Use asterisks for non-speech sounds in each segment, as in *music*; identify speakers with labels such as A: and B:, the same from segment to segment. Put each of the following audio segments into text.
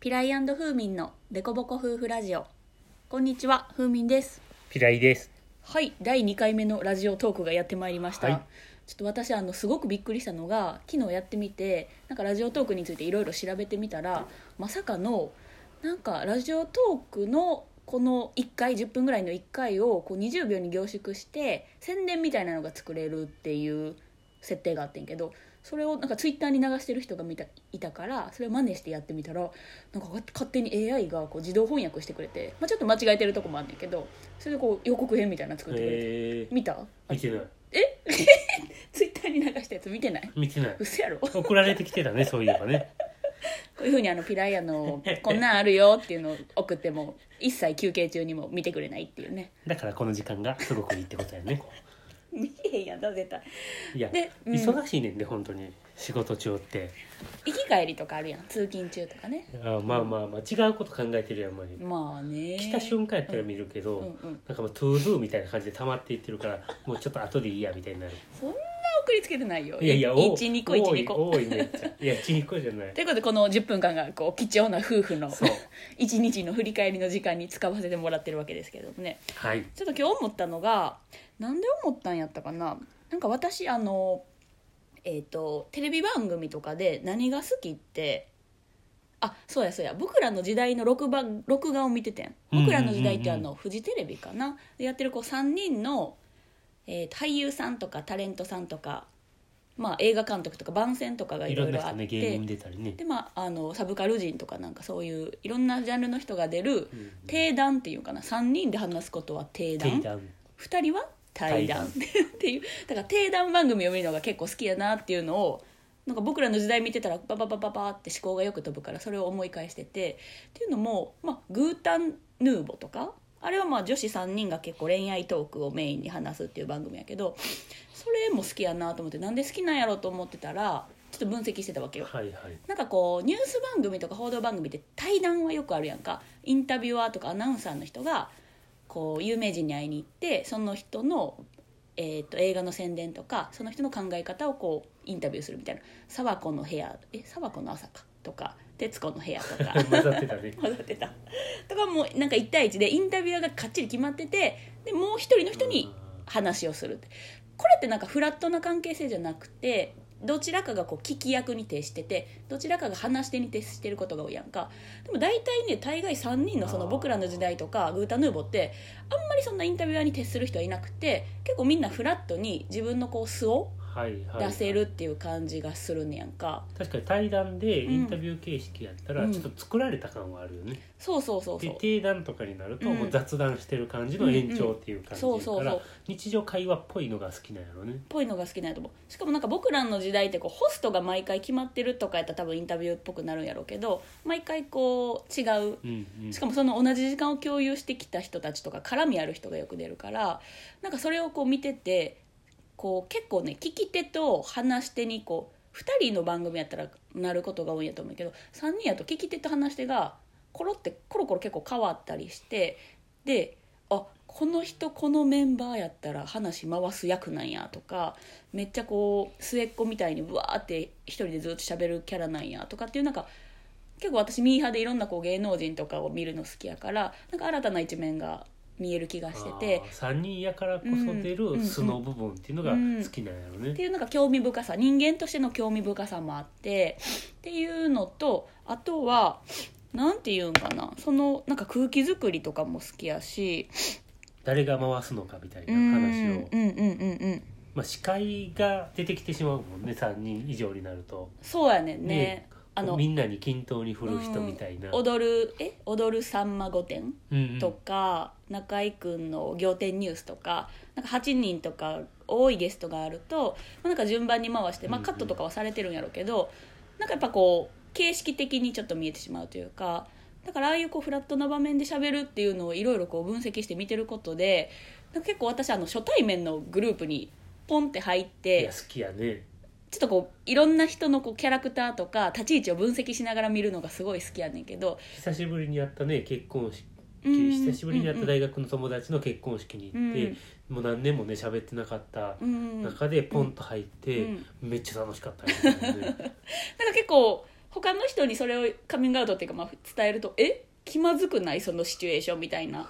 A: ピライフーミンのデコボコ夫婦ラジオ。こんにちはフーミンです。
B: ピライです。
A: はい第2回目のラジオトークがやってまいりました、
B: はい。
A: ちょっと私あのすごくびっくりしたのが昨日やってみてなんかラジオトークについていろいろ調べてみたらまさかのなんかラジオトークのこの1回10分ぐらいの1回をこう20秒に凝縮して宣伝みたいなのが作れるっていう設定があってんけどそれをなんかツイッターに流してる人が見たいたからそれを真似してやってみたらなんか勝手に AI がこう自動翻訳してくれて、まあ、ちょっと間違えてるとこもあんねんけどそれでこう予告編みたいなの作ってくれて、
B: え
A: 見た？
B: ー、見てない。*laughs*
A: ツイッターに流したやつ見てない？
B: 見てない。
A: 嘘やろ？こ
B: 送られてきてたね、そういえばね。
A: ういうふうにあのピライアのこんなんあるよっていうのを送っても一切休憩中にも見てくれないっていうね
B: だからこの時間がすごくいいってことやね。*laughs*
A: 見えへんやんだ絶対
B: いや、
A: でうん
B: 忙しいねんで、本当に。仕事中って。
A: 行き帰りとかあるやん通勤中とかね
B: あまあまあまあ、違うこと考えてるやん、まに。
A: まあね
B: 来た瞬間やったら見るけど、
A: うんうん
B: なんかもう、 ToDo みたいな感じで溜まっていってるから、もうちょっと後でいいや、みたいになる。
A: そんな送りつけてないよ。
B: いやいや、お
A: 12個12個
B: 多い、多いめっちゃ。いや、1、2個じゃない。
A: と。いうことでこの10分間がこう貴重な夫婦の
B: そう。*laughs*
A: 一日の振り返りの時間に使わせてもらってるわけですけどもね。
B: はい。
A: ちょっと今日思ったのがなんで思ったんやったかな。なんか私あのえっ、とテレビ番組とかで何が好きってあそうやそうや。僕らの時代の録画録画を見ててん。僕らの時代ってあの、フジテレビかな。でやってるこう3人の、えー俳優さんとかタレントさんとか、まあ、映画監督とか番宣とかがい
B: いろ
A: いろあって。でまああのサブカル人とかなんかそういういろんなジャンルの人が出る
B: うん
A: 定談っていうかな。3人で話すことは定談。
B: 定談。
A: 2人は対談。*laughs* っていう。だから定談番組を見るのが結構好きやなっていうのをなんか僕らの時代見てたらパパパパパって思考がよく飛ぶからそれを思い返してて。っていうのも、まあ、グータンヌーボとかあれはまあ女子3人が結構恋愛トークをメインに話すっていう番組やけどそれも好きやなと思ってなんで好きなんやろうと思ってたらちょっと分析してたわけよ。
B: はいはい。
A: なんかこうニュース番組とか報道番組って対談はよくあるやんかインタビュアーとかアナウンサーの人がこう有名人に会いに行ってその人の、えー、と映画の宣伝とかその人の考え方をこうインタビューするみたいな「沢子の部屋」え「沢子の朝か」とか「徹子の部屋」とか。*laughs*
B: 混ざってたね。
A: 混ざってた。とかもうなんか1対1でインタビュアーがかっちり決まっててでもう一人の人に話をするって。これってなんかフラットな関係性じゃなくてどちらかがこう聞き役に徹しててどちらかが話し手に徹してることが多いやんか。でも大体ね大概3人のその僕らの時代とかグータヌーボってあんまりそんなインタビュアーに徹する人はいなくて結構みんなフラットに自分のこう素を。出せるっていう感じがするねやんか。
B: 確かに対談でインタビュー形式やったら
A: うん。
B: ちょっと作られた感はあるよね、
A: そうそうそうそ
B: で
A: う
B: 定談とかになると
A: うん。
B: もう雑談してる感じの延長っていう感じ
A: そうそうそう
B: だから日常会話っぽいのが好きなんやろね。
A: ぽいのが好きなんやと思う。しかもなんか僕らの時代ってこうホストが毎回決まってるとかやったら多分インタビューっぽくなるんやろうけど毎回こう違う。
B: うんうん。
A: しかもその同じ時間を共有してきた人たちとか絡みある人がよく出るからなんかそれをこう見ててこう結構ね聞き手と話し手にこう2人の番組やったらなることが多いんやと思うけど3人やと聞き手と話し手がコロってコロコロ結構変わったりしてであこの人このメンバーやったら話回す役なんやとかめっちゃこう末っ子みたいにブワーって一人でずっと喋るキャラなんやとかっていうなんか結構私ミーハーでいろんなこう芸能人とかを見るの好きやからなんか新たな一面が見える気がしてて。
B: 3人やからこそ出る素の部分っていうのが好きなんやろね、
A: っていうなんか興味深さ。人間としての興味深さもあって。っていうのとあとはなんていうんかな。そのなんか空気作りとかも好きやし。
B: 誰が回すのかみたいな
A: うん
B: 話を、
A: うんうんうんうん。
B: まあ、司会が出てきてしまうもんね。3人以上になると。
A: そうやねんね。
B: ね
A: あの
B: みんなに均等に振る人みたいな、
A: うん踊るえ？踊るさんま御殿
B: うんうん。
A: とか、中居君の仰天ニュースとかなんか8人とか多いゲストがあると、まあ、なんか順番に回して、まあ、
B: うん。うん
A: カットとかはされてるんやろうけど、なんかやっぱこう形式的にちょっと見えてしまうというかだからああいうこうフラットな場面で喋るっていうのをいろいろこう分析して見てることでなんか結構私あの初対面のグループにポンって入っ
B: い
A: て
B: や好きやね
A: ちょっとこういろんな人のこうキャラクターとか立ち位置を分析しながら見るのがすごい好きやねんけど
B: 久しぶりにやったね結婚式。
A: うん。
B: 久しぶりにやった大学の友達の結婚式に行って、もう何年もね喋ってなかった
A: うん、なん。か
B: 中でポンと入って、
A: うん。
B: めっちゃ楽しかったよ、*laughs* ね
A: 結構他の人にそれをカミングアウトっていうか、まあ、伝えるとえ？気まずくない？そのシチュエーションみたいな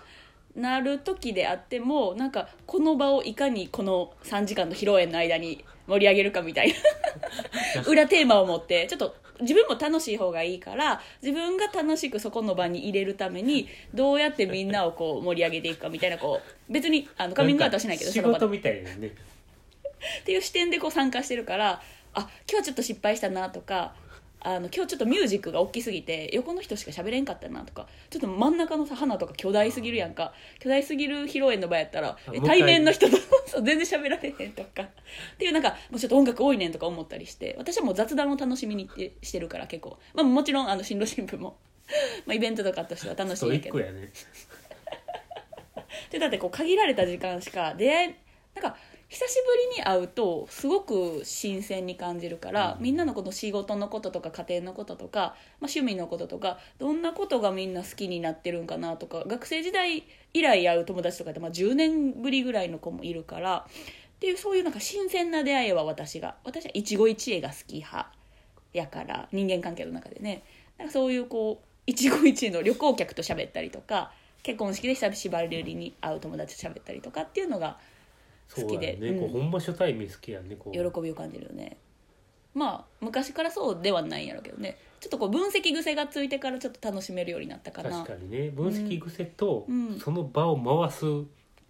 A: なる時であってもなんかこの場をいかにこの3時間の披露宴の間に盛り上げるかみたいな。*laughs* 裏テーマを持ってちょっと自分も楽しい方がいいから自分が楽しくそこの場に入れるためにどうやってみんなをこう盛り上げていくかみたいなこう別にあのカミングアウトはしないけど
B: 仕事みたいなね
A: っていう視点でこう参加してるからあ今日はちょっと失敗したなとかあの今日ちょっとミュージックが大きすぎて横の人しか喋れんかったなとかちょっと真ん中のさ花とか巨大すぎるやんか。巨大すぎる披露宴の場やったら対面の人と *laughs* そう全然喋られへんとか。っていうなんかもうちょっと音楽多いねんとか思ったりして私はもう雑談を楽しみにってしてるから結構、まあ、もちろんあの新郎新婦も、*laughs* まあ、イベントとかとしては楽しいんやけど。*laughs* でだってこう限られた時間しか出会えなんか久しぶりに会うとすごく新鮮に感じるから、
B: うん。
A: みんなのこの仕事のこととか家庭のこととか、まあ、趣味のこととかどんなことがみんな好きになってるんかなとか学生時代以来会う友達とかって、まあ、10年ぶりぐらいの子もいるからっていうそういうなんか新鮮な出会いは私が私は一期一会が好き派やから人間関係の中でね。なんかそういうこう一期一会の旅行客と喋ったりとか結婚式で久しぶりに会う友達と喋ったりとかっていうのが好きで。
B: やね、こう
A: うん。
B: 本場初対面好きやねこう。
A: 喜びを感じるよね。まあ昔からそうではないんやろうけどね。ちょっとこう分析癖がついてからちょっと楽しめるようになったかな。
B: 確かにね。分析癖と、
A: うん。
B: その場を回す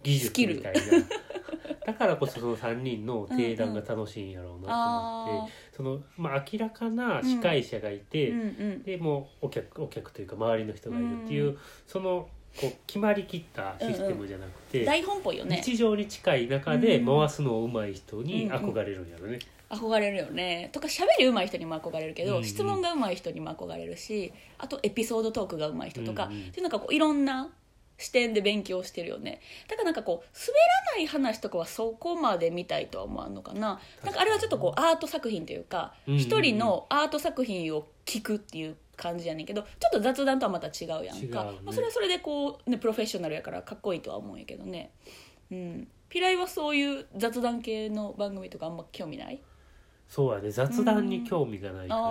B: 技術みたいな。*laughs* だからこそその3人の定談が楽しいんやろうなと思って、そのまあ、明らかな司会者がいて、
A: うんうん
B: でもうお客お客というか周りの人がいるっていう、
A: う
B: そのこう決まりきったシステムじゃなくて、
A: 台本っぽいよね。
B: 日常に近い中で
A: うん。
B: 回すのを上手い人に憧れるんやろね、
A: 憧れるよね。とか喋り上手い人にも憧れるけど、
B: うん。うん
A: 質問が上手い人にも憧れるしあとエピソードトークが上手い人とか、
B: うん。うん
A: っていうなんかこういろんな視点で勉強してるよね。だからなんかこう滑らない話とかはそこまで見たいとは思わんのかな。なんかあれはちょっとこうアート作品というか
B: うんうんうん。
A: 一、人のアート作品を聞くっていう感じやねんけどちょっと雑談とはまた違うやん
B: 違うね。
A: か、まあ、それはそれでこう、ね、プロフェッショナルやからかっこいいとは思うんやけどね。うん。ピライはそういう雑談系の番組とかあんま興味ない？
B: そうやね。雑談に興味がないから、
A: あ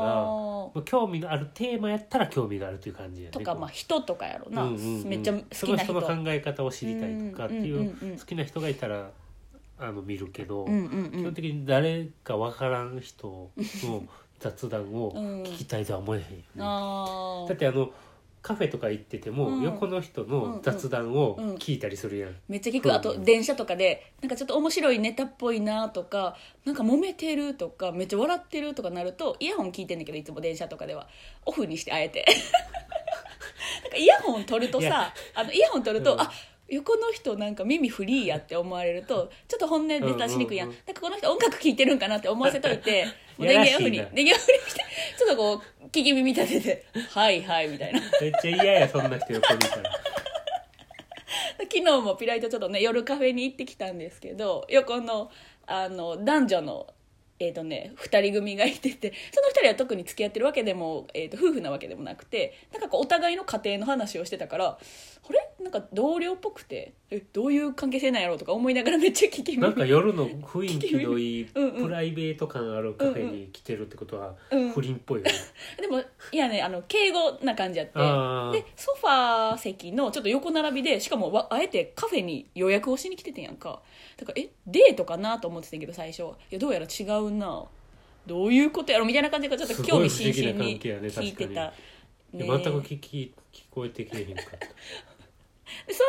B: まあ興味のあるテーマやったら興味があるという感じやね
A: ーとかまあ人とかやろな、
B: うんうんうん。
A: めっちゃ好
B: そ
A: きな人。
B: の人の考え方を知りたいとかっていう,、
A: うんうんうんうん
B: 好きな人がいたらあの見るけど、
A: うんうんうん。
B: 基本的に誰か分からん人の雑談を
A: うん。
B: 聞きたいとは思えへんよね、だってあのカフェとか行ってても、
A: うん。
B: 横の人の雑談を聞いたりするやん、
A: めっちゃ聞く。あと電車とかでなんかちょっと面白いネタっぽいなとかなんか揉めてるとかめっちゃ笑ってるとかなるとイヤホン聞いてんだけどいつも電車とかでは。オフにしてあえて。*laughs* なんかイヤホン取ると
B: いや。
A: さあのイヤホン取ると、
B: うん。
A: あ横の人なんか耳フリーやって思われるとちょっと本音で出しにくいやん,、
B: うんうんうん
A: なんかこの人音楽聴いてるんかなって思わせといてもう
B: や
A: 電源オフに。電源オフにしてちょっとこう聞き耳立てて「*laughs* はいはい」みたいな。
B: めっちゃ嫌やそんな人横にいたら。*laughs*
A: 昨日もピライとちょっとね夜カフェに行ってきたんですけど横のあの男女のえーとね、2人組がいててその2人は特に付き合ってるわけでも、えー、と夫婦なわけでもなくてなんかこうお互いの家庭の話をしてたからあれ？なんか同僚っぽくてえどういう関係性なんやろうとか思いながらめっちゃ聞き耳。
B: なんか夜の雰囲気のいいプライベート感あるカフェに来てるってことは
A: うん。
B: 不倫っぽいよね、*laughs*
A: でもいやねあの敬語な感じやって。でソファー席のちょっと横並びでしかもわあえてカフェに予約をしに来ててんやんか。だからえデートかなと思ってたけど最初いやどうやら違うな。どういうことやろみたいな感じでちょっと興味津々に聞いてた、
B: いや全く聞き聞こえてきえへんかった。
A: で *laughs* *laughs* そ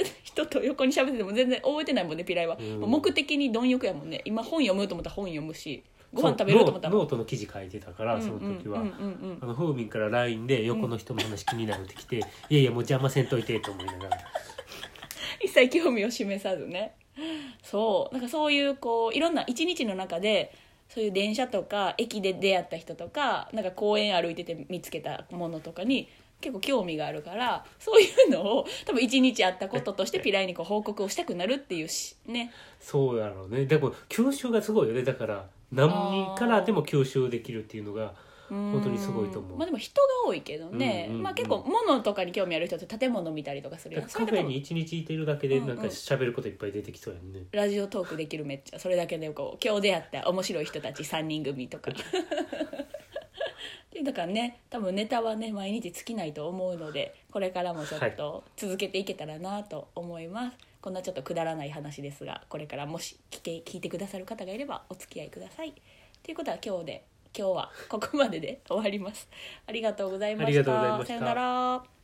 A: ういう人と横に喋ってても全然覚えてないもんねピライは、
B: うん。
A: 目的に貪欲やもんね。今本読むと思ったら本読むしご飯食べると思ったら。
B: ノートの記事書いてたからその時は、
A: うんうんうん。
B: から LINE で横の人の話気になるってきて、いやいやもう邪魔せんといてと思いながら。*laughs*
A: 一切興味を示さずね。そう。なんかそういうこういろんな一日の中でそういう電車とか駅で出会った人とかなんか公園歩いてて見つけたものとかに結構興味があるからそういうのを多分一日あったこととしてピライにこう報告をしたくなるっていうしね。
B: そうやろうね。でも吸収がすごいよね。だから何人からでも吸収できるっていうのが
A: 本
B: 本当にすごいと思う。
A: まあでも人が多いけどね、
B: うんうんうん。
A: まあ結構物とかに興味ある人って建物見たりとかするやんそれが多分
B: カフェに一日いてるだけでなんか
A: うん。うん
B: 喋ることいっぱい出てきそうやんね、
A: ラジオトークできるめっちゃ。それだけでこう今日出会った面白い人たち3人組とかだからね多分ネタはね毎日尽きないと思うのでこれからもちょっと続けていけたらなと思います、こんなちょっとくだらない話ですがこれからもし聞け聞いてくださる方がいればお付き合いください。ということは今日で今日はここまでで終わります。ありがとうございました。
B: ありがとうございました。
A: さよなら